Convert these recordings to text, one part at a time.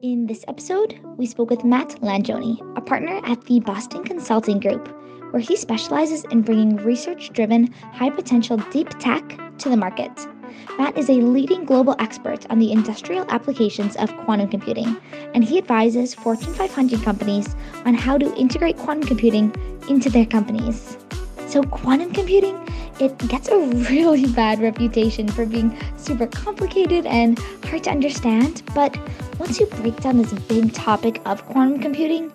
In this episode, we spoke with Matt Langione, a partner at the Boston Consulting Group, where he specializes in bringing research driven, high potential deep tech to the market. Matt is a leading global expert on the industrial applications of quantum computing, and he advises Fortune 500 companies on how to integrate quantum computing into their companies. So, quantum computing, it gets a really bad reputation for being super complicated and hard to understand, but once you break down this big topic of quantum computing,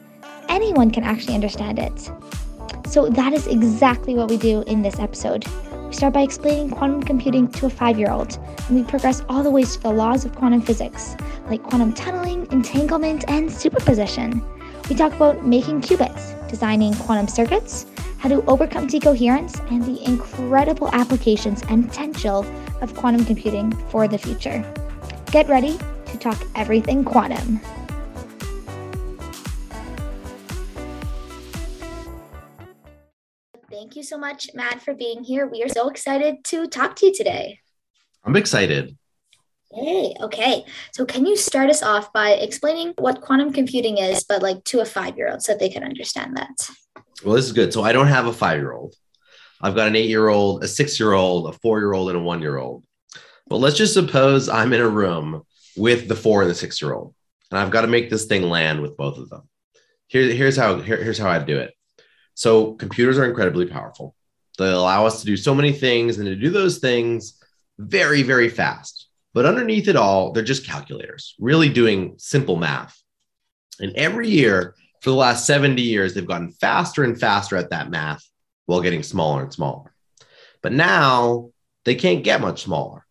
anyone can actually understand it. So, that is exactly what we do in this episode. We start by explaining quantum computing to a five year old, and we progress all the ways to the laws of quantum physics, like quantum tunneling, entanglement, and superposition. We talk about making qubits, designing quantum circuits, how to overcome decoherence, and the incredible applications and potential of quantum computing for the future. Get ready to talk everything quantum. Thank you so much, Matt, for being here. We are so excited to talk to you today. I'm excited. Yay. Okay. So, can you start us off by explaining what quantum computing is, but like to a five year old so they can understand that? Well, this is good. So, I don't have a five year old. I've got an eight year old, a six year old, a four year old, and a one year old. But let's just suppose I'm in a room with the four and the six year old, and I've got to make this thing land with both of them. Here, here's how here, here's how I do it. So computers are incredibly powerful. They allow us to do so many things and to do those things very, very fast. But underneath it all, they're just calculators, really doing simple math. And every year for the last 70 years, they've gotten faster and faster at that math while getting smaller and smaller. But now they can't get much smaller.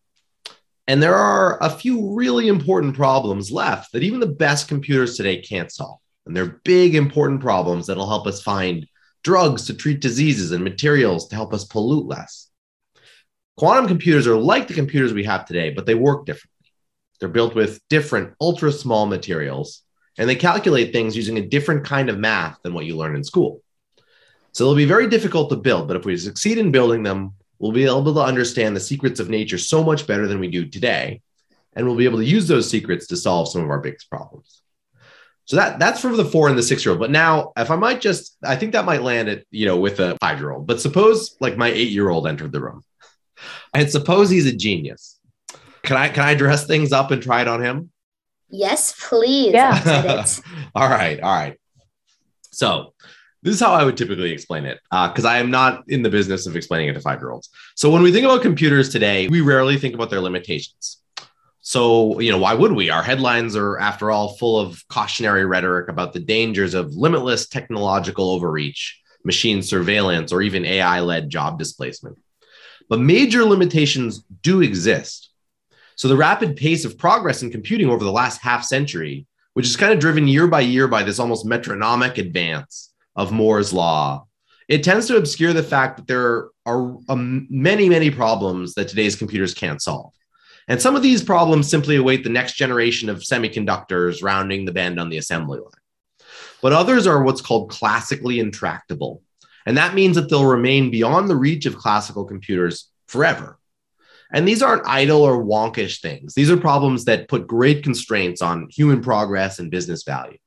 And there are a few really important problems left that even the best computers today can't solve. And they're big, important problems that'll help us find drugs to treat diseases and materials to help us pollute less. Quantum computers are like the computers we have today, but they work differently. They're built with different ultra small materials, and they calculate things using a different kind of math than what you learn in school. So they'll be very difficult to build, but if we succeed in building them, we'll be able to understand the secrets of nature so much better than we do today. And we'll be able to use those secrets to solve some of our biggest problems. So that that's for the four and the six year old. But now, if I might just, I think that might land it, you know, with a five year old. But suppose like my eight year old entered the room, and suppose he's a genius. Can I can I dress things up and try it on him? Yes, please. Yeah. all right, all right. So this is how I would typically explain it, because uh, I am not in the business of explaining it to five year olds. So when we think about computers today, we rarely think about their limitations. So, you know, why would we? Our headlines are, after all, full of cautionary rhetoric about the dangers of limitless technological overreach, machine surveillance, or even AI led job displacement. But major limitations do exist. So, the rapid pace of progress in computing over the last half century, which is kind of driven year by year by this almost metronomic advance of Moore's Law, it tends to obscure the fact that there are um, many, many problems that today's computers can't solve. And some of these problems simply await the next generation of semiconductors rounding the bend on the assembly line. But others are what's called classically intractable. And that means that they'll remain beyond the reach of classical computers forever. And these aren't idle or wonkish things. These are problems that put great constraints on human progress and business value.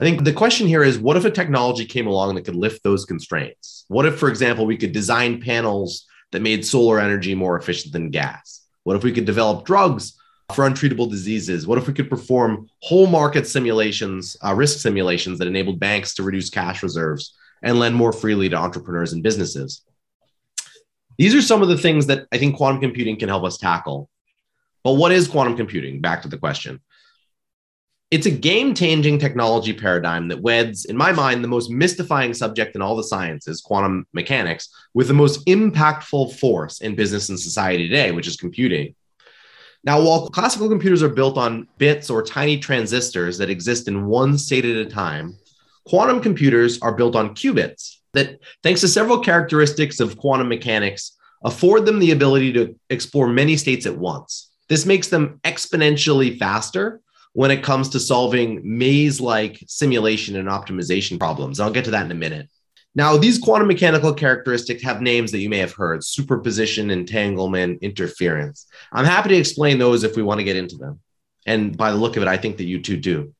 I think the question here is what if a technology came along that could lift those constraints? What if, for example, we could design panels that made solar energy more efficient than gas? What if we could develop drugs for untreatable diseases? What if we could perform whole market simulations, uh, risk simulations that enabled banks to reduce cash reserves and lend more freely to entrepreneurs and businesses? These are some of the things that I think quantum computing can help us tackle. But what is quantum computing? Back to the question. It's a game changing technology paradigm that weds, in my mind, the most mystifying subject in all the sciences, quantum mechanics, with the most impactful force in business and society today, which is computing. Now, while classical computers are built on bits or tiny transistors that exist in one state at a time, quantum computers are built on qubits that, thanks to several characteristics of quantum mechanics, afford them the ability to explore many states at once. This makes them exponentially faster when it comes to solving maze like simulation and optimization problems. I'll get to that in a minute. Now, these quantum mechanical characteristics have names that you may have heard superposition, entanglement, interference. I'm happy to explain those if we want to get into them. And by the look of it, I think that you two do.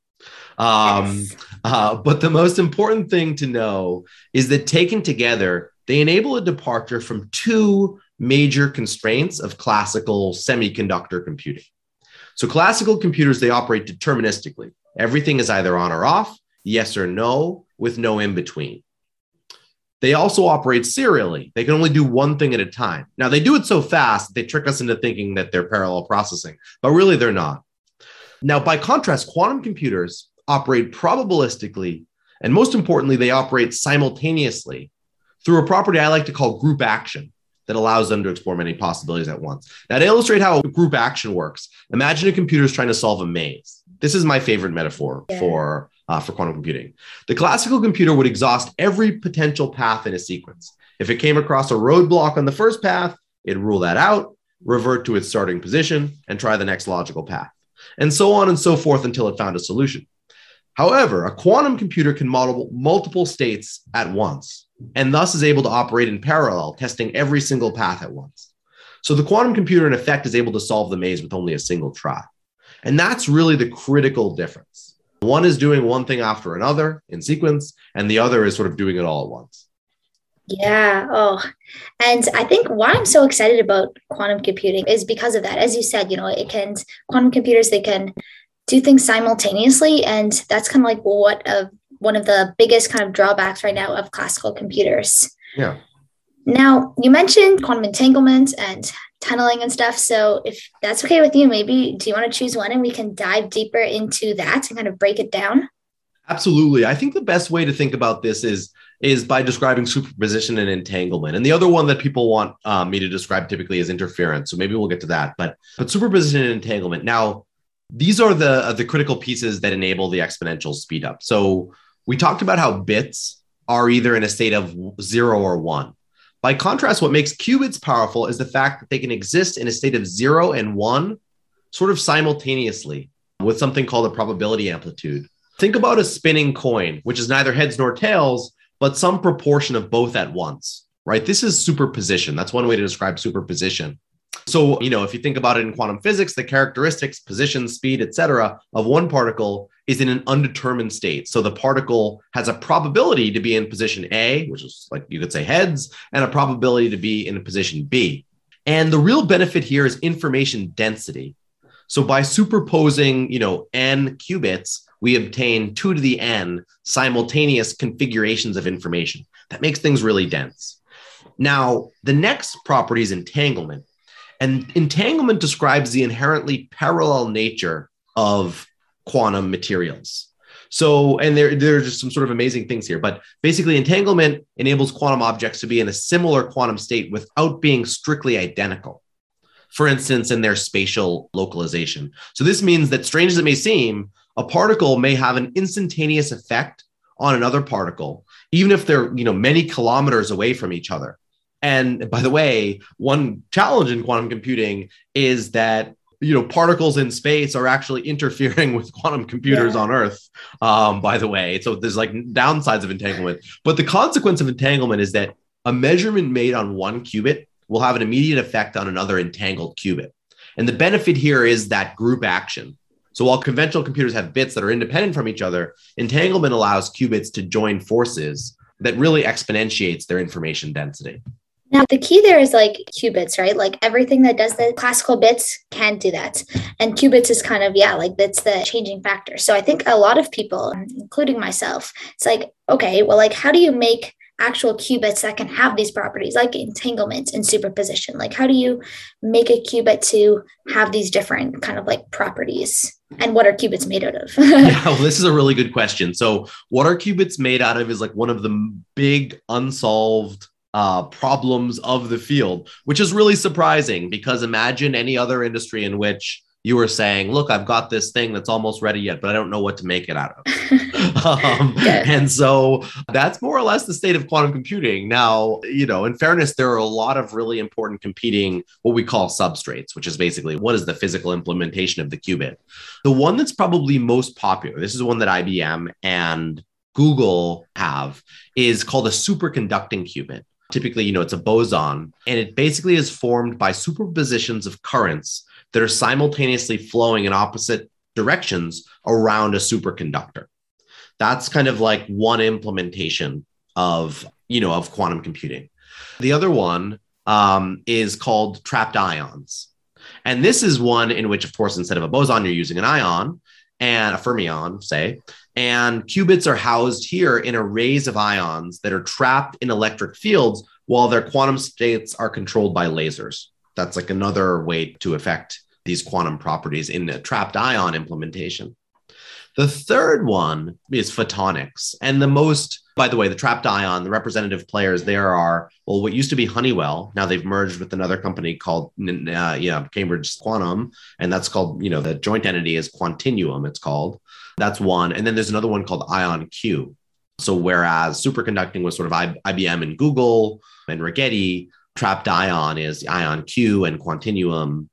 Um, yes. uh, but the most important thing to know is that taken together, they enable a departure from two major constraints of classical semiconductor computing. So classical computers, they operate deterministically. Everything is either on or off, yes or no, with no in between. They also operate serially. They can only do one thing at a time. Now, they do it so fast, they trick us into thinking that they're parallel processing, but really they're not. Now, by contrast, quantum computers operate probabilistically, and most importantly, they operate simultaneously through a property I like to call group action that allows them to explore many possibilities at once. Now, to illustrate how group action works, imagine a computer is trying to solve a maze. This is my favorite metaphor yeah. for, uh, for quantum computing. The classical computer would exhaust every potential path in a sequence. If it came across a roadblock on the first path, it'd rule that out, revert to its starting position, and try the next logical path, and so on and so forth until it found a solution. However, a quantum computer can model multiple states at once and thus is able to operate in parallel, testing every single path at once. So the quantum computer, in effect, is able to solve the maze with only a single try. And that's really the critical difference. One is doing one thing after another in sequence, and the other is sort of doing it all at once. Yeah. Oh, and I think why I'm so excited about quantum computing is because of that. As you said, you know, it can, quantum computers, they can do things simultaneously. And that's kind of like what of one of the biggest kind of drawbacks right now of classical computers. Yeah. Now, you mentioned quantum entanglement and tunneling and stuff. So, if that's okay with you, maybe do you want to choose one and we can dive deeper into that and kind of break it down? Absolutely. I think the best way to think about this is is by describing superposition and entanglement. And the other one that people want um, me to describe typically is interference. So maybe we'll get to that. But but superposition and entanglement. Now, these are the uh, the critical pieces that enable the exponential speed up. So we talked about how bits are either in a state of zero or one. By contrast, what makes qubits powerful is the fact that they can exist in a state of zero and one sort of simultaneously with something called a probability amplitude. Think about a spinning coin, which is neither heads nor tails, but some proportion of both at once, right? This is superposition. That's one way to describe superposition. So, you know, if you think about it in quantum physics, the characteristics, position, speed, etc., of one particle is in an undetermined state. So the particle has a probability to be in position A, which is like you could say heads, and a probability to be in a position B. And the real benefit here is information density. So by superposing, you know, n qubits, we obtain two to the n simultaneous configurations of information. That makes things really dense. Now, the next property is entanglement. And entanglement describes the inherently parallel nature of quantum materials. So, and there, there's just some sort of amazing things here, but basically, entanglement enables quantum objects to be in a similar quantum state without being strictly identical. For instance, in their spatial localization. So, this means that, strange as it may seem, a particle may have an instantaneous effect on another particle, even if they're you know many kilometers away from each other. And by the way, one challenge in quantum computing is that you know particles in space are actually interfering with quantum computers yeah. on earth um, by the way. So there's like downsides of entanglement. But the consequence of entanglement is that a measurement made on one qubit will have an immediate effect on another entangled qubit. And the benefit here is that group action. So while conventional computers have bits that are independent from each other entanglement allows qubits to join forces that really exponentiates their information density now, the key there is like qubits, right? Like everything that does the classical bits can't do that. And qubits is kind of, yeah, like that's the changing factor. So I think a lot of people, including myself, it's like, okay, well, like how do you make actual qubits that can have these properties like entanglement and superposition? Like how do you make a qubit to have these different kind of like properties? And what are qubits made out of? yeah, well, this is a really good question. So, what are qubits made out of is like one of the big unsolved uh, problems of the field, which is really surprising because imagine any other industry in which you were saying, look, I've got this thing that's almost ready yet, but I don't know what to make it out of. um, And so that's more or less the state of quantum computing. Now, you know, in fairness, there are a lot of really important competing, what we call substrates, which is basically what is the physical implementation of the qubit. The one that's probably most popular, this is one that IBM and Google have, is called a superconducting qubit typically you know it's a boson and it basically is formed by superpositions of currents that are simultaneously flowing in opposite directions around a superconductor. That's kind of like one implementation of, you know, of quantum computing. The other one um, is called trapped ions. And this is one in which, of course, instead of a boson, you're using an ion and a fermion, say, and qubits are housed here in arrays of ions that are trapped in electric fields while their quantum states are controlled by lasers. That's like another way to affect these quantum properties in a trapped ion implementation. The third one is photonics. And the most, by the way, the trapped ion, the representative players there are, well, what used to be Honeywell. Now they've merged with another company called, uh, yeah, Cambridge Quantum. And that's called, you know, the joint entity is Quantinuum, it's called. That's one. And then there's another one called IonQ. So whereas superconducting was sort of IBM and Google and Rigetti, trapped ion is IonQ and Quantinuum.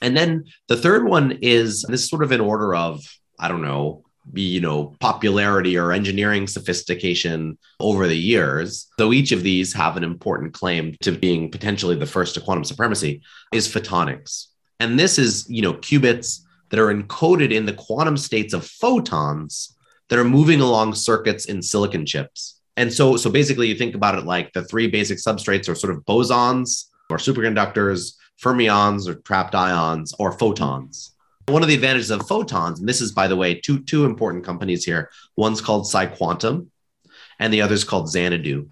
And then the third one is this sort of in order of, I don't know, you know, popularity or engineering sophistication over the years. So each of these have an important claim to being potentially the first to quantum supremacy is photonics. And this is, you know, qubits that are encoded in the quantum states of photons that are moving along circuits in silicon chips. And so, so basically, you think about it like the three basic substrates are sort of bosons or superconductors, fermions or trapped ions, or photons. One of the advantages of photons, and this is, by the way, two, two important companies here. One's called PsiQuantum, and the other's called Xanadu.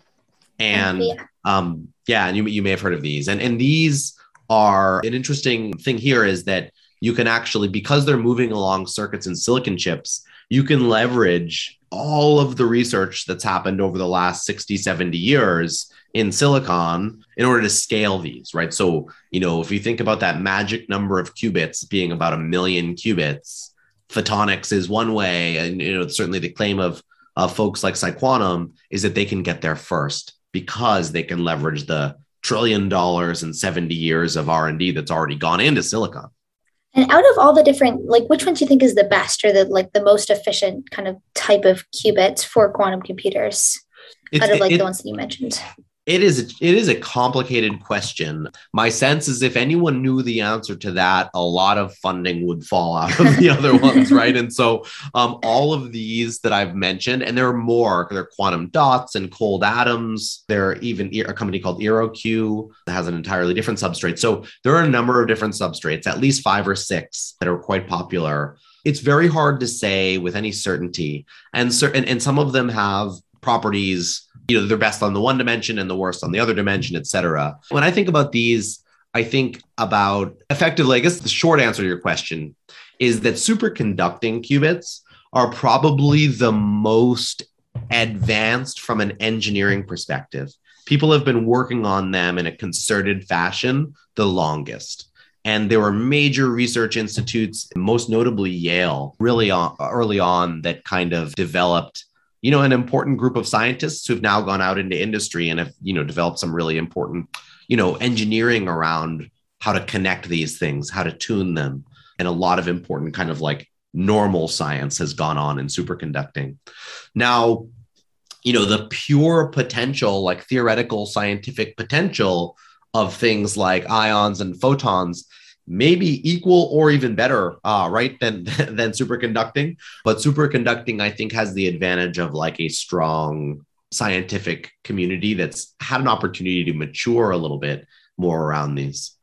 And um, yeah and you, you may have heard of these. And, and these are an interesting thing here is that you can actually, because they're moving along circuits and silicon chips, you can leverage all of the research that's happened over the last 60, 70 years in silicon in order to scale these, right? So, you know, if you think about that magic number of qubits being about a million qubits, photonics is one way. And, you know, certainly the claim of, folks like PsiQuantum is that they can get there first because they can leverage the trillion dollars and 70 years of R&D that's already gone into silicon. And out of all the different, like, which ones do you think is the best or the like the most efficient kind of type of qubits for quantum computers? Out of like it, the ones that you mentioned. It is it is a complicated question. My sense is if anyone knew the answer to that, a lot of funding would fall out of the other ones, right? And so um, all of these that I've mentioned, and there are more. There are quantum dots and cold atoms. There are even a company called EeroQ that has an entirely different substrate. So there are a number of different substrates, at least five or six that are quite popular. It's very hard to say with any certainty, and certain and some of them have properties you know they're best on the one dimension and the worst on the other dimension etc when i think about these i think about effectively i guess the short answer to your question is that superconducting qubits are probably the most advanced from an engineering perspective. People have been working on them in a concerted fashion the longest. And there were major research institutes, most notably Yale, really on, early on that kind of developed you know, an important group of scientists who've now gone out into industry and have, you know, developed some really important, you know, engineering around how to connect these things, how to tune them. And a lot of important kind of like normal science has gone on in superconducting. Now, you know, the pure potential, like theoretical scientific potential of things like ions and photons maybe equal or even better, uh, right, than than superconducting. But superconducting, I think, has the advantage of like a strong scientific community that's had an opportunity to mature a little bit more around these.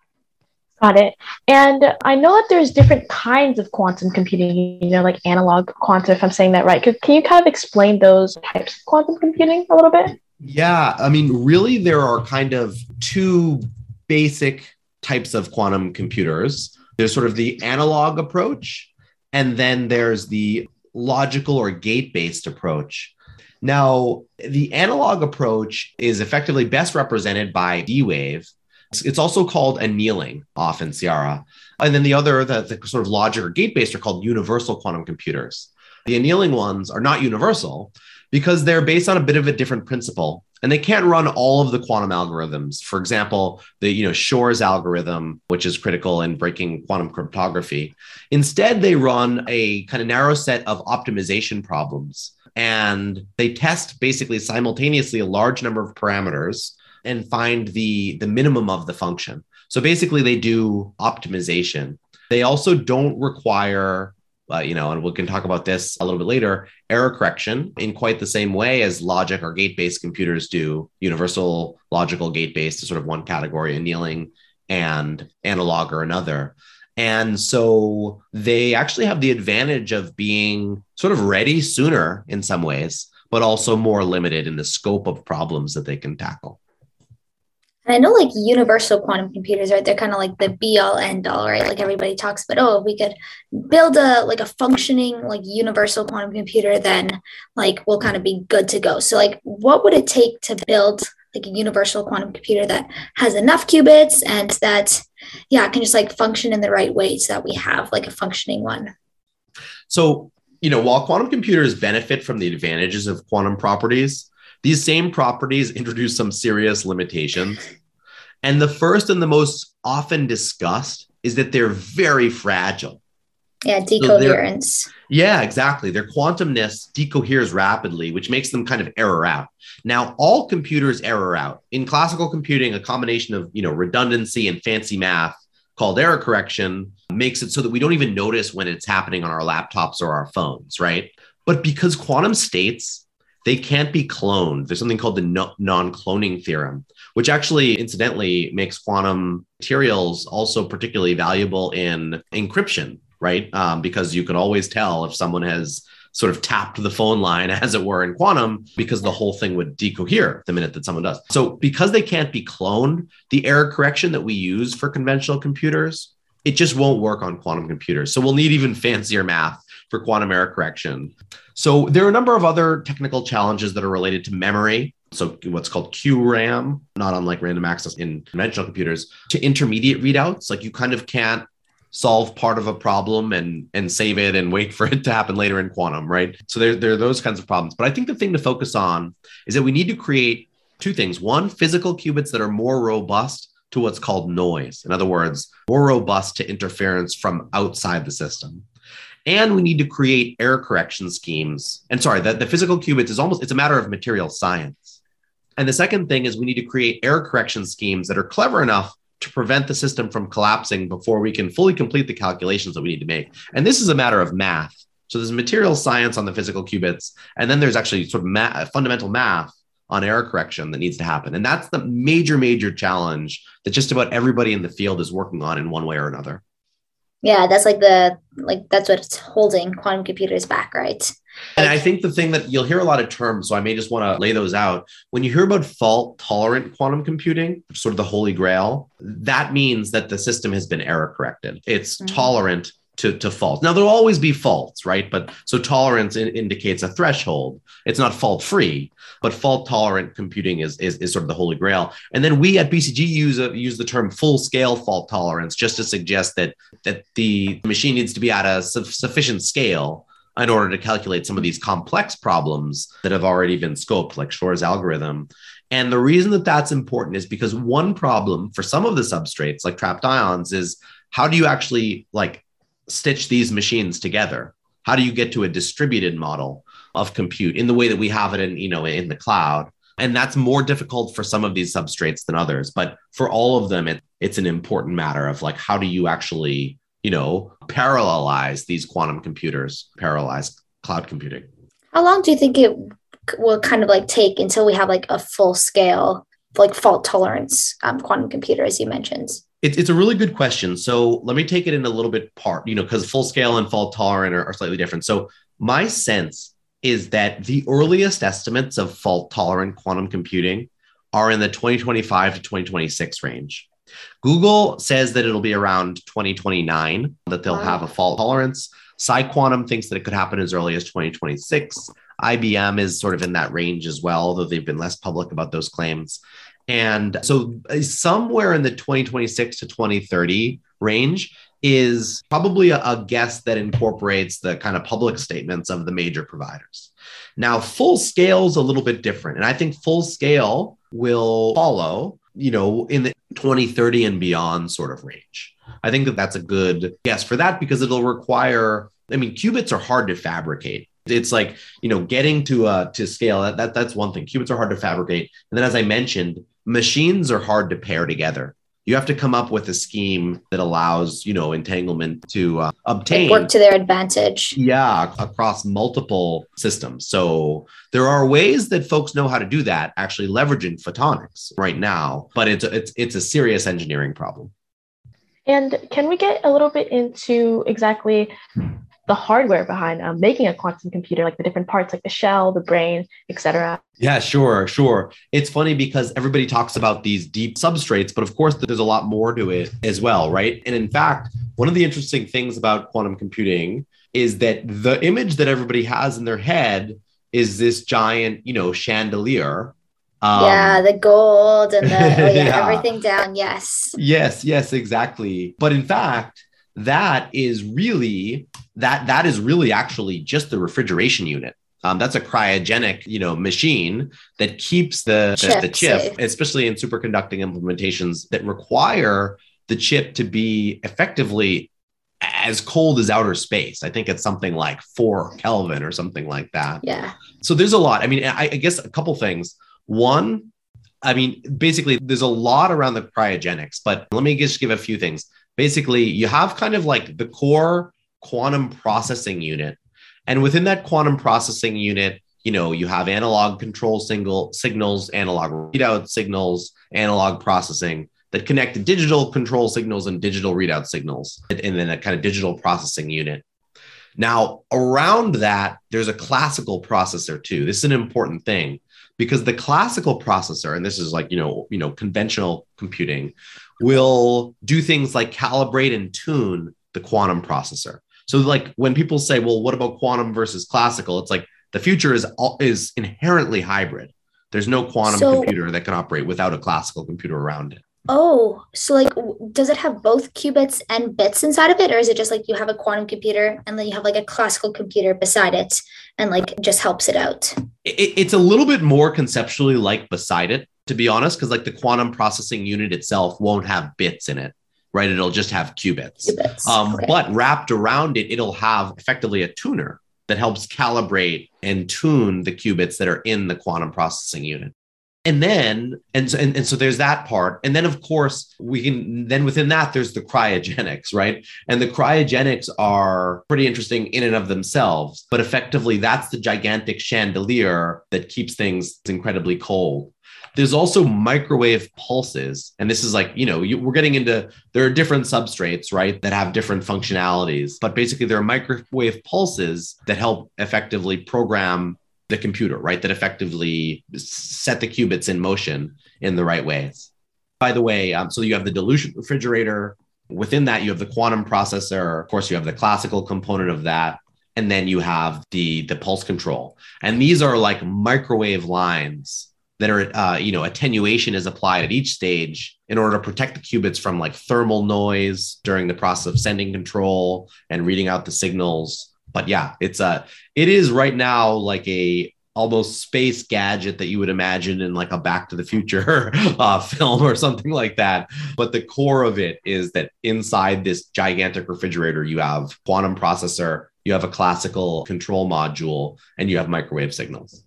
Got it. And I know that there's different kinds of quantum computing, you know, like analog quantum, if I'm saying that right. Can you kind of explain those types of quantum computing a little bit? Yeah. I mean, really, there are kind of two basic types of quantum computers. There's sort of the analog approach, and then there's the logical or gate based approach. Now, the analog approach is effectively best represented by D wave. It's also called annealing, often Ciara. And then the other, the, the sort of logic or gate based, are called universal quantum computers. The annealing ones are not universal because they're based on a bit of a different principle and they can't run all of the quantum algorithms. For example, the you know Shor's algorithm, which is critical in breaking quantum cryptography. Instead, they run a kind of narrow set of optimization problems, and they test basically simultaneously a large number of parameters and find the the minimum of the function. So basically, they do optimization. They also don't require uh, you know, and we can talk about this a little bit later, error correction in quite the same way as logic or gate based computers do, universal logical gate based is sort of one category, annealing and analog or another. And so they actually have the advantage of being sort of ready sooner in some ways, but also more limited in the scope of problems that they can tackle. And I know like universal quantum computers, right? They're kind of like the be all end all, right? Like everybody talks about, oh, if we could build a like a functioning like universal quantum computer, then like we'll kind of be good to go. So like what would it take to build like a universal quantum computer that has enough qubits and that yeah, can just like function in the right way so that we have like a functioning one? So, you know, while quantum computers benefit from the advantages of quantum properties, these same properties introduce some serious limitations. And the first and the most often discussed is that they're very fragile. Yeah, decoherence. So yeah, exactly. Their quantumness decoheres rapidly, which makes them kind of error out. Now, all computers error out. In classical computing, a combination of you know redundancy and fancy math called error correction makes it so that we don't even notice when it's happening on our laptops or our phones, right? But because quantum states they can't be cloned. There's something called the non cloning theorem, which actually, incidentally, makes quantum materials also particularly valuable in encryption, right? Um, because you can always tell if someone has sort of tapped the phone line, as it were, in quantum, because the whole thing would decohere the minute that someone does. So, because they can't be cloned, the error correction that we use for conventional computers, it just won't work on quantum computers. So, we'll need even fancier math for quantum error correction. So there are a number of other technical challenges that are related to memory. So what's called QRAM, not unlike random access in conventional computers, to intermediate readouts. Like you kind of can't solve part of a problem and and save it and wait for it to happen later in quantum, right? So there, there are those kinds of problems. But I think the thing to focus on is that we need to create two things. One, physical qubits that are more robust to what's called noise. In other words, more robust to interference from outside the system and we need to create error correction schemes. And sorry, that the physical qubits is almost it's a matter of material science. And the second thing is we need to create error correction schemes that are clever enough to prevent the system from collapsing before we can fully complete the calculations that we need to make. And this is a matter of math. So there's material science on the physical qubits, and then there's actually sort of ma- fundamental math on error correction that needs to happen. And that's the major, major challenge that just about everybody in the field is working on in one way or another yeah that's like the like that's what's holding quantum computers back right? And i think the thing that you'll hear a lot of terms so i may just want to lay those out. When you hear about fault tolerant quantum computing sort of the holy grail that means that the system has been error corrected. It's mm-hmm. tolerant to, to faults. Now, there'll always be faults, right? But so tolerance in, indicates a threshold. It's not fault free, but fault tolerant computing is, is, is, sort of the holy grail. And then we at BCG use, a, use the term full scale fault tolerance just to suggest that, that the machine needs to be at a su- sufficient scale in order to calculate some of these complex problems that have already been scoped, like Shor's algorithm. And the reason that that's important is because one problem for some of the substrates, like trapped ions, is how do you actually like stitch these machines together? How do you get to a distributed model of compute in the way that we have it in, you know, in the cloud? And that's more difficult for some of these substrates than others. But for all of them, it, it's an important matter of like, how do you actually, you know, parallelize these quantum computers, parallelize cloud computing? How long do you think it will kind of like take until we have like a full scale, like fault tolerance um, quantum computer, as you mentioned? It's, it's a really good question. So let me take it in a little bit part, you know, because full scale and fault tolerant are, are slightly different. So my sense is that the earliest estimates of fault tolerant quantum computing are in the 2025 to 2026 range. Google says that it'll be around 2029 that they'll wow. have a fault tolerance. PsiQuantum thinks that it could happen as early as 2026. IBM is sort of in that range as well, though they've been less public about those claims. And so, uh, somewhere in the 2026 to 2030 range is probably a, a, guess that incorporates the kind of public statements of the major providers. Now, full scale is a little bit different. And I think full scale will follow, you know, in the 2030 and beyond sort of range. I think that that's a good guess for that because it'll require, I mean, qubits are hard to fabricate. It's like, you know, getting to uh to scale that, that that's one thing. Qubits are hard to fabricate. And then as I mentioned, machines are hard to pair together. you have to come up with a scheme that allows you know entanglement to uh, obtain work to their advantage yeah across multiple systems so there are ways that folks know how to do that actually leveraging photonics right now but it's it's it's a serious engineering problem and can we get a little bit into exactly the hardware behind um, making a quantum computer, like the different parts, like the shell, the brain, etc. Yeah, sure, sure. It's funny because everybody talks about these deep substrates, but of course, there's a lot more to it as well, right? And in fact, one of the interesting things about quantum computing is that the image that everybody has in their head is this giant, you know, chandelier. Um, yeah, the gold and the oh yeah, yeah, everything down. Yes. Yes, yes, exactly. But in fact, that is really that that is really actually just the refrigeration unit. Um, that's a cryogenic, you know, machine that keeps the chip, the, the chip safe. especially in superconducting implementations that require the chip to be effectively as cold as outer space. I think it's something like four Kelvin or something like that. Yeah. So there's a lot. I mean, I, I guess a couple things. One, I mean, basically, there's a lot around the cryogenics, but let me just give a few things. Basically, you have kind of like the core quantum processing unit. And within that quantum processing unit, you know, you have analog control single signals, analog readout signals, analog processing that connect to digital control signals and digital readout signals, and then a kind of digital processing unit. Now, around that, there's a classical processor too. This is an important thing because the classical processor, and this is like, you know, you know, conventional computing, will do things like calibrate and tune the quantum processor. So like when people say, well, what about quantum versus classical? It's like the future is is inherently hybrid. There's no quantum so, computer that can operate without a classical computer around it. Oh, so like, does it have both qubits and bits inside of it, or is it just like you have a quantum computer and then you have like a classical computer beside it, and like just helps it out? It, it's a little bit more conceptually like beside it, to be honest, because like the quantum processing unit itself won't have bits in it right? It'll just have qubits. qubits. Um. But wrapped around it, it'll have effectively a tuner that helps calibrate and tune the qubits that are in the quantum processing unit. And then, and so, and, and so there's that part. And then, of course, we can, then within that, there's the cryogenics, right? And the cryogenics are pretty interesting in and of themselves. But effectively, that's the gigantic chandelier that keeps things incredibly cold. There's also microwave pulses. And this is like, you know, you, we're getting into, there are different substrates, right, that have different functionalities. But basically, there are microwave pulses that help effectively program the computer, right, that effectively set the qubits in motion in the right ways. By the way, um, so you have the dilution refrigerator. Within that, you have the quantum processor. Of course, you have the classical component of that and then you have the the pulse control and these are like microwave lines that are uh, you know attenuation is applied at each stage in order to protect the qubits from like thermal noise during the process of sending control and reading out the signals. But yeah it's a it is right now like a almost space gadget that you would imagine in like a back to the future uh, film or something like that. But the core of it is that inside this gigantic refrigerator you have quantum processor you have a classical control module and you have microwave signals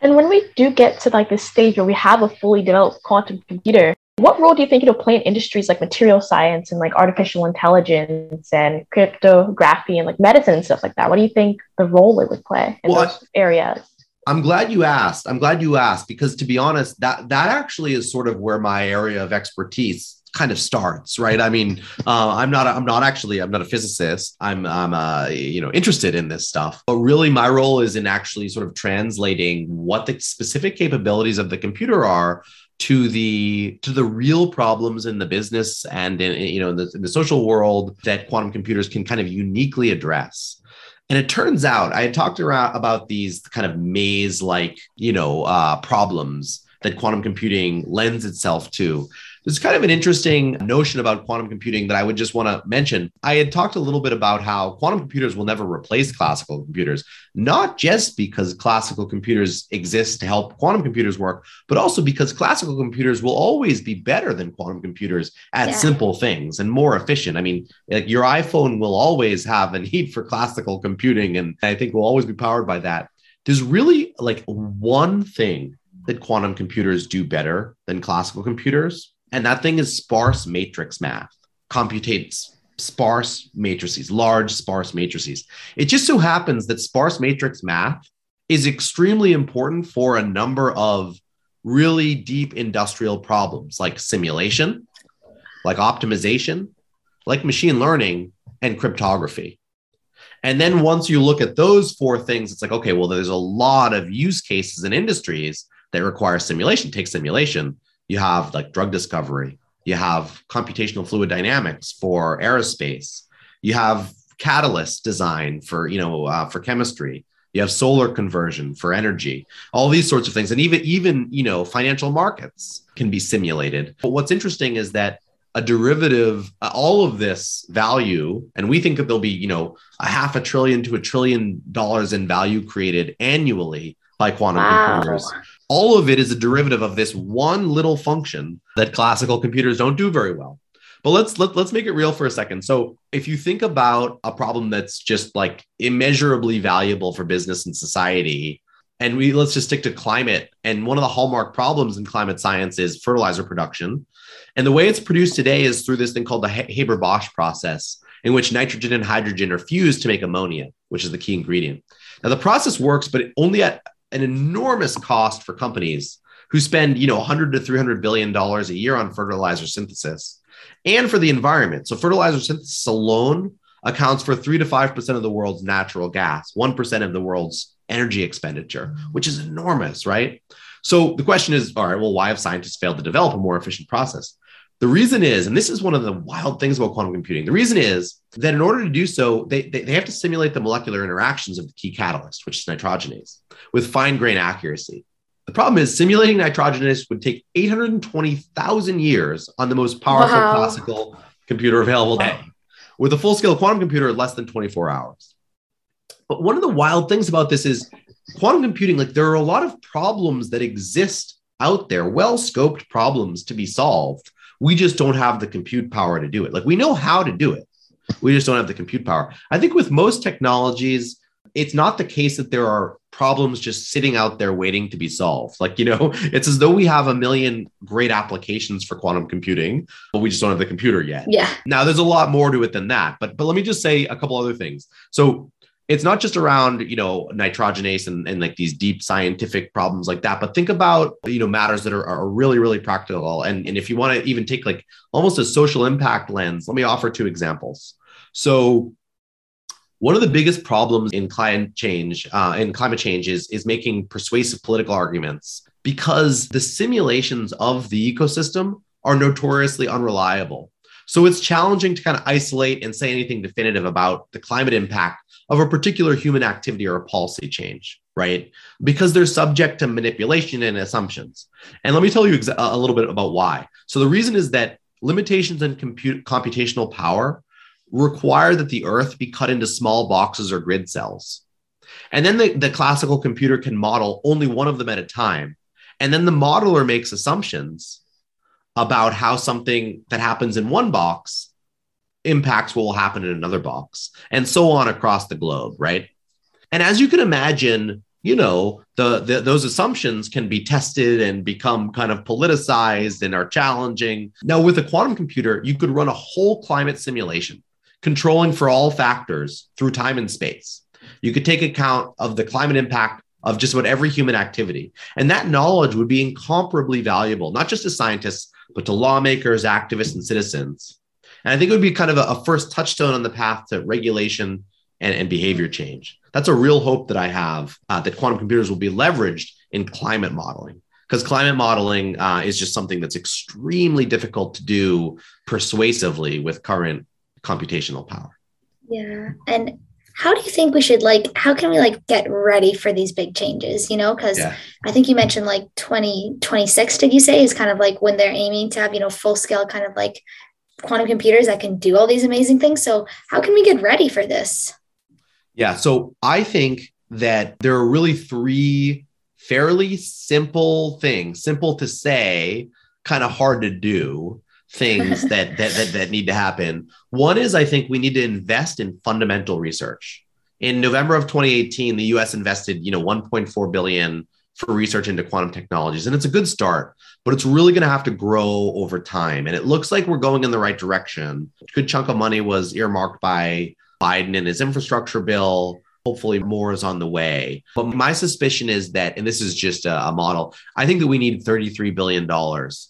and when we do get to like this stage where we have a fully developed quantum computer, what role do you think it'll play in industries like material science and like artificial intelligence and cryptography and like medicine and stuff like that? What do you think the role it would play in well, those areas? I'm glad you asked. I'm glad you asked because to be honest, that that actually is sort of where my area of expertise kind of starts right? I mean uh, i'm not i'm not actually i'm not a physicist. I'm i'm uh, you know interested in this stuff. But really my role is in actually sort of translating what the specific capabilities of the computer are to the to the real problems in the business and in you know in the, in the social world that quantum computers can kind of uniquely address. And it turns out i had talked around about these kind of maze like you know uh, problems that quantum computing lends itself to there's kind of an interesting notion about quantum computing that I would just want to mention. I had talked a little bit about how quantum computers will never replace classical computers, not just because classical computers exist to help quantum computers work, but also because classical computers will always be better than quantum computers at yeah. simple things and more efficient. I mean, like your iPhone will always have a need for classical computing, and I think will always be powered by that. There's really like one thing that quantum computers do better than classical computers And that thing is sparse matrix math, computates sparse matrices, large sparse matrices. It just so happens that sparse matrix math is extremely important for a number of really deep industrial problems like simulation, like optimization, like machine learning, and cryptography. And then once you look at those four things, it's like, okay, well, there's a lot of use cases in industries that require simulation. Take simulation. You have like drug discovery, you have computational fluid dynamics for aerospace, you have catalyst design for you know uh, for chemistry. You have solar conversion for energy. All these sorts of things. And even even you know financial markets can be simulated. But what's interesting is that a derivative uh, all of this value and we think that there'll be you know a half a trillion to a trillion dollars in value created annually by quantum wow. computers all of it is a derivative of this one little function that classical computers don't do very well but let's let, let's make it real for a second. So if you think about a problem that's just like immeasurably valuable for business and society, and we let's just stick to climate. And one of the hallmark problems in climate science is fertilizer production. And the way it's produced today is through this thing called the Haber Bosch process, in which nitrogen and hydrogen are fused to make ammonia, which is the key ingredient. Now the process works, but only at an enormous cost for companies who spend, you know, 100 to 300 billion dollars a year on fertilizer synthesis and for the environment. So fertilizer synthesis alone accounts for 3 to 5% of the world's natural gas, 1% of the world's energy expenditure, which is enormous, right? So the question is, all right, well, why have scientists failed to develop a more efficient process? The reason is, and this is one of the wild things about quantum computing, the reason is that in order to do so, they, they, they have to simulate the molecular interactions of the key catalyst, which is nitrogenase, with fine grain accuracy. The problem is simulating nitrogenase would take 820,000 years on the most powerful wow. classical computer available today. With a full scale quantum computer, less than 24 hours. But one of the wild things about this is quantum computing, like there are a lot of problems that exist out there, well scoped problems to be solved. We just don't have the compute power to do it. Like we know how to do it, we just don't have the compute power. I think with most technologies, it's not the case that there are problems just sitting out there waiting to be solved. Like, you know, it's as though we have a million great applications for quantum computing, but we just don't have the computer yet. Yeah. Now there's a lot more to it than that. But but let me just say a couple other things. So it's not just around, you know, nitrogenase and, and like these deep scientific problems like that, but think about, you know, matters that are, are really, really practical. And, and if you want to even take like almost a social impact lens, let me offer two examples. So one of the biggest problems in climate change, uh, in climate change, is is making persuasive political arguments because the simulations of the ecosystem are notoriously unreliable. So it's challenging to kind of isolate and say anything definitive about the climate impact of a particular human activity or a policy change, right? Because they're subject to manipulation and assumptions. And let me tell you a little bit about why. So the reason is that limitations in compute computational power require that the earth be cut into small boxes or grid cells. And then the, the classical computer can model only one of them at a time. And then the modeler makes assumptions about how something that happens in one box impacts what will happen in another box, and so on across the globe, right? And as you can imagine, you know, the, the, those assumptions can be tested and become kind of politicized and are challenging. Now, with a quantum computer, you could run a whole climate simulation controlling for all factors through time and space. You could take account of the climate impact of just about every human activity. And that knowledge would be incomparably valuable, not just to scientists, but to lawmakers, activists, and citizens. And I think it would be kind of a, a first touchstone on the path to regulation and, and, behavior change. That's a real hope that I have uh, that quantum computers will be leveraged in climate modeling. Because climate modeling uh, is just something that's extremely difficult to do persuasively with current computational power. Yeah. And how do you think we should like how can we like get ready for these big changes you know because yeah. i think you mentioned like 2026 did you say is kind of like when they're aiming to have you know full scale kind of like quantum computers that can do all these amazing things so how can we get ready for this yeah so i think that there are really three fairly simple things simple to say kind of hard to do things that, that, that that need to happen. One is I think we need to invest in fundamental research. In November of 2018, the U.S. invested, you know, 1.4 billion for research into quantum technologies. And it's a good start, but it's really going to have to grow over time. And it looks like we're going in the right direction. A good chunk of money was earmarked by Biden in his infrastructure bill. Hopefully, more is on the way. But my suspicion is that, and this is just a, a model, I think that we need $33 billion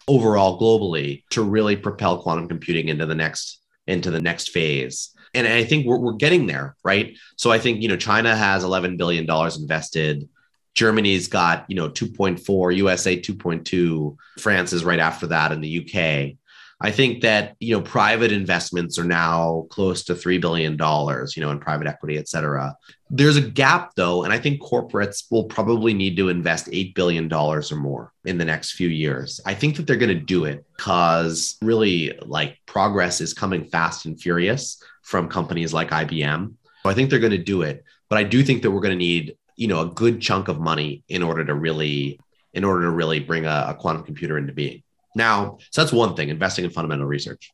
overall globally to really propel quantum computing into the next into the next phase and I think we're, we're getting there, right? So I think you know China has 11 billion dollars invested. Germany's got you know 2.4, USA 2.2, France is right after that, in the UK. I think that you know private investments are now close to three billion dollars, you know, in private equity, et cetera. There's a gap though, and I think corporates will probably need to invest eight billion dollars or more in the next few years. I think that they're going to do it because really, like progress is coming fast and furious from companies like IBM. So I think they're going to do it, but I do think that we're going to need you know a good chunk of money in order to really in order to really bring a, a quantum computer into being. Now, so that's one thing, investing in fundamental research.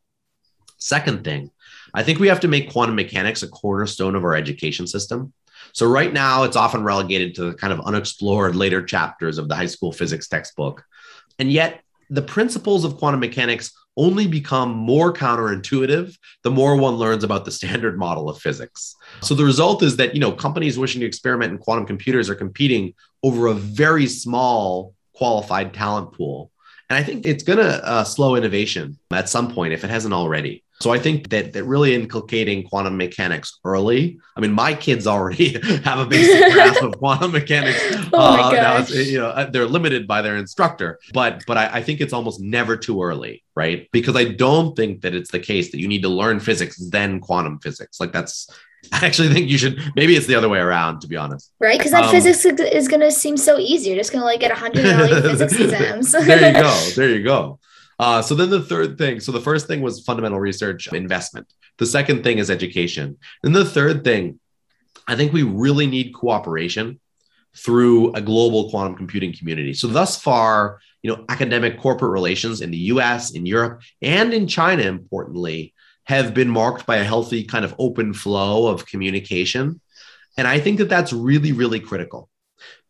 Second thing, I think we have to make quantum mechanics a cornerstone of our education system. So right now, it's often relegated to the kind of unexplored later chapters of the high school physics textbook. And yet, the principles of quantum mechanics only become more counterintuitive the more one learns about the standard model of physics. So the result is that, you know, companies wishing to experiment in quantum computers are competing over a very small qualified talent pool. And I think it's going to uh, slow innovation at some point if it hasn't already. So I think that that really inculcating quantum mechanics early. I mean, my kids already have a basic grasp of quantum mechanics. oh uh, now you know, uh, they're limited by their instructor, but but I, I think it's almost never too early, right? Because I don't think that it's the case that you need to learn physics then quantum physics. Like that's I actually think you should. Maybe it's the other way around, to be honest. Right, because that um, physics is going to seem so easy. You're just going to like get a hundred physics exams. there you go. There you go. Uh, so then the third thing. So the first thing was fundamental research investment. The second thing is education. And the third thing, I think we really need cooperation through a global quantum computing community. So thus far, you know, academic corporate relations in the US, in Europe, and in China, importantly, have been marked by a healthy kind of open flow of communication. And I think that that's really, really critical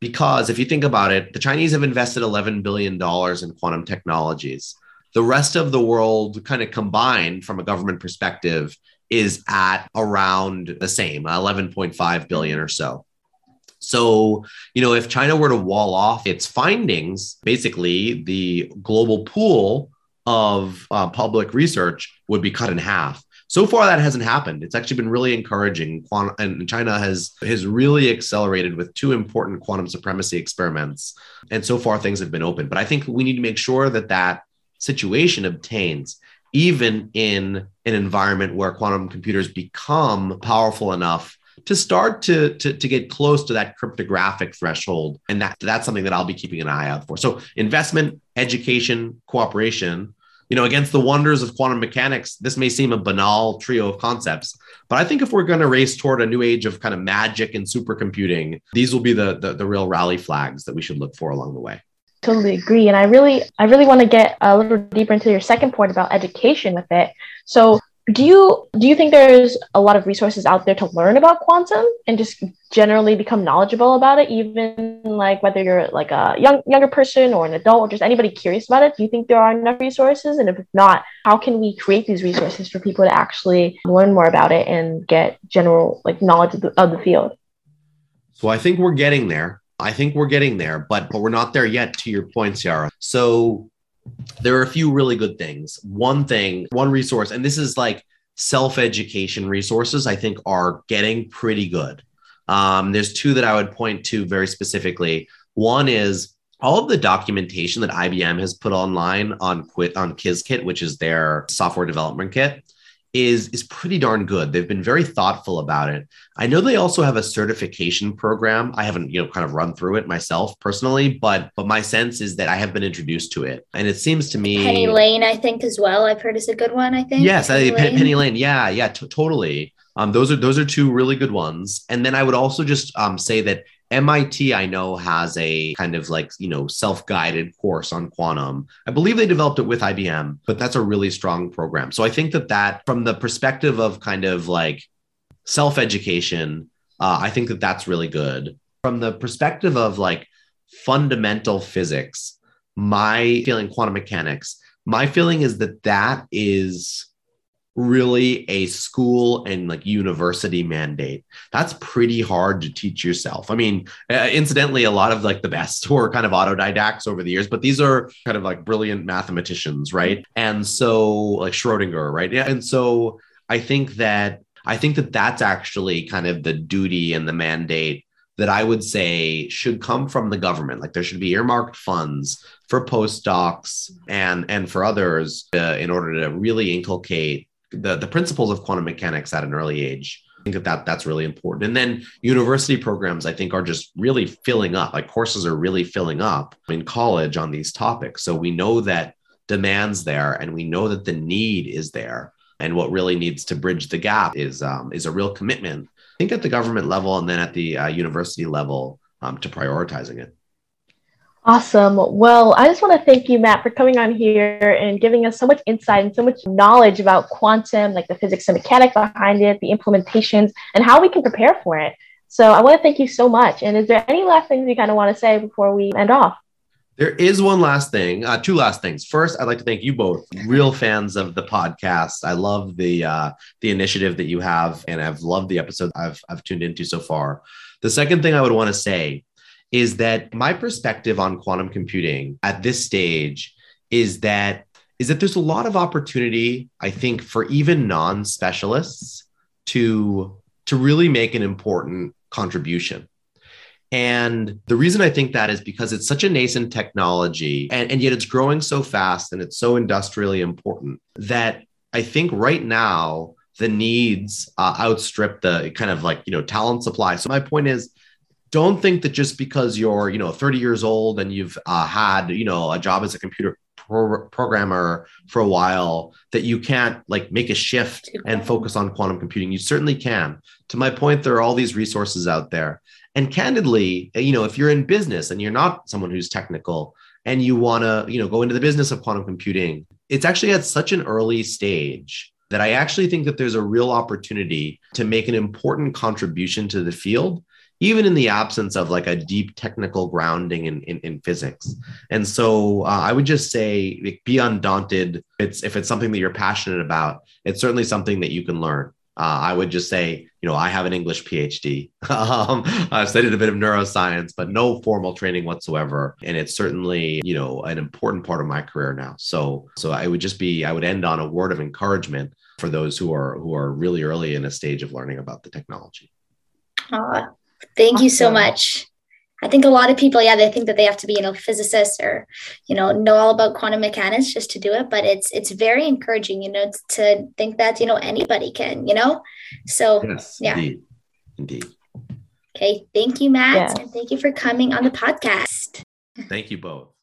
because if you think about it, the Chinese have invested $11 billion in quantum technologies. The rest of the world, kind of combined from a government perspective, is at around the same 11.5 billion or so. So, you know, if China were to wall off its findings, basically the global pool of uh, public research would be cut in half. So far, that hasn't happened. It's actually been really encouraging. And China has has really accelerated with two important quantum supremacy experiments, and so far things have been open. But I think we need to make sure that that situation obtains, even in an environment where quantum computers become powerful enough to start to, to, to get close to that cryptographic threshold. And that, that's something that I'll be keeping an eye out for. So investment, education, cooperation, you know, against the wonders of quantum mechanics, this may seem a banal trio of concepts, but I think if we're going to race toward a new age of kind of magic and supercomputing, these will be the, the, the real rally flags that we should look for along the way totally agree and i really i really want to get a little deeper into your second point about education with it so do you do you think there's a lot of resources out there to learn about quantum and just generally become knowledgeable about it even like whether you're like a young younger person or an adult or just anybody curious about it? Do you think there are enough resources? And if not how can we create these resources for people to actually learn more about it and get general like knowledge of the, of the field? So i think we're getting there i think we're getting there but but we're not there yet to your point Ciara. so there are a few really good things. One thing, one resource, and this is like self education resources, I think are getting pretty good. Um, there's two that I would point to very specifically. One is all of the documentation that IBM has put online on Quit on Qiskit, which is their software development kit is is pretty darn good. They've been very thoughtful about it. I know they also have a certification program. I haven't, you know, kind of run through it myself personally, but but my sense is that I have been introduced to it, and it seems to me PennyLane, I think as well. I've heard is a good one. I think. Yes, Penny, I, Lane. PennyLane. Yeah, yeah, t- totally. Um, those are those are two really good ones. And then I would also just um, say that MIT, I know, has a kind of like, you know, self guided course on quantum. I believe they developed it with IBM, but that's a really strong program. So I think that that, from the perspective of kind of like self education, uh, I think that that's really good. From the perspective of like fundamental physics, my feeling quantum mechanics, my feeling is that that is really a school and like university mandate. That's pretty hard to teach yourself. I mean, uh, incidentally, a lot of like the best were kind of autodidacts over the years, but these are kind of like brilliant mathematicians, right? And so, like Schrodinger, right? Yeah. And so, I think that I think that that's actually kind of the duty and the mandate that I would say should come from the government. Like there should be earmarked funds for postdocs and and for others uh, in order to really inculcate the, the principles of quantum mechanics at an early age. I think that, that that's really important. And then university programs, I think, are just really filling up. Like courses are really filling up in college on these topics. So we know that demands there, and we know that the need is there. And what really needs to bridge the gap is um, is a real commitment. I think at the government level and then at the uh, university level um, to prioritizing it. Awesome. Well, I just want to thank you, Matt, for coming on here and giving us so much insight and so much knowledge about quantum, like the physics and mechanics behind it, the implementations, and how we can prepare for it. So I want to thank you so much. And is there any last things you kind of want to say before we end off? There is one last thing, uh, two last things. First, I'd like to thank you both, real fans of the podcast. I love the uh, the initiative that you have, and I've loved the episode I've I've tuned into so far. The second thing I would want to say is that my perspective on quantum computing at this stage is that is that there's a lot of opportunity i think for even non-specialists to to really make an important contribution. And the reason i think that is because it's such a nascent technology and, and yet it's growing so fast and it's so industrially important that i think right now the needs uh, outstrip the kind of like you know talent supply. So my point is don't think that just because you're you know 30 years old and you've uh, had you know a job as a computer pro- programmer for a while that you can't like make a shift and focus on quantum computing. You certainly can. To my point there are all these resources out there. And candidly you know if you're in business and you're not someone who's technical and you want to you know go into the business of quantum computing it's actually at such an early stage that i actually think that there's a real opportunity to make an important contribution to the field even in the absence of like a deep technical grounding in, in, in physics. And so uh, I would just say like, be undaunted. It's, if it's something that you're passionate about, it's certainly something that you can learn. Uh, I would just say, you know, I have an English PhD. um, I've studied a bit of neuroscience, but no formal training whatsoever. And it's certainly, you know, an important part of my career now. So, so I would just be, I would end on a word of encouragement for those who are who are really early in a stage of learning about the technology. Uh, Thank awesome. you so much. I think a lot of people, yeah, they think that they have to be, you know, physicists or, you know, know all about quantum mechanics just to do it. But it's it's very encouraging, you know, to think that, you know, anybody can, you know. So yes, yeah. Indeed. Indeed. Okay. Thank you, Matt. And thank you for coming on the podcast. Thank you both.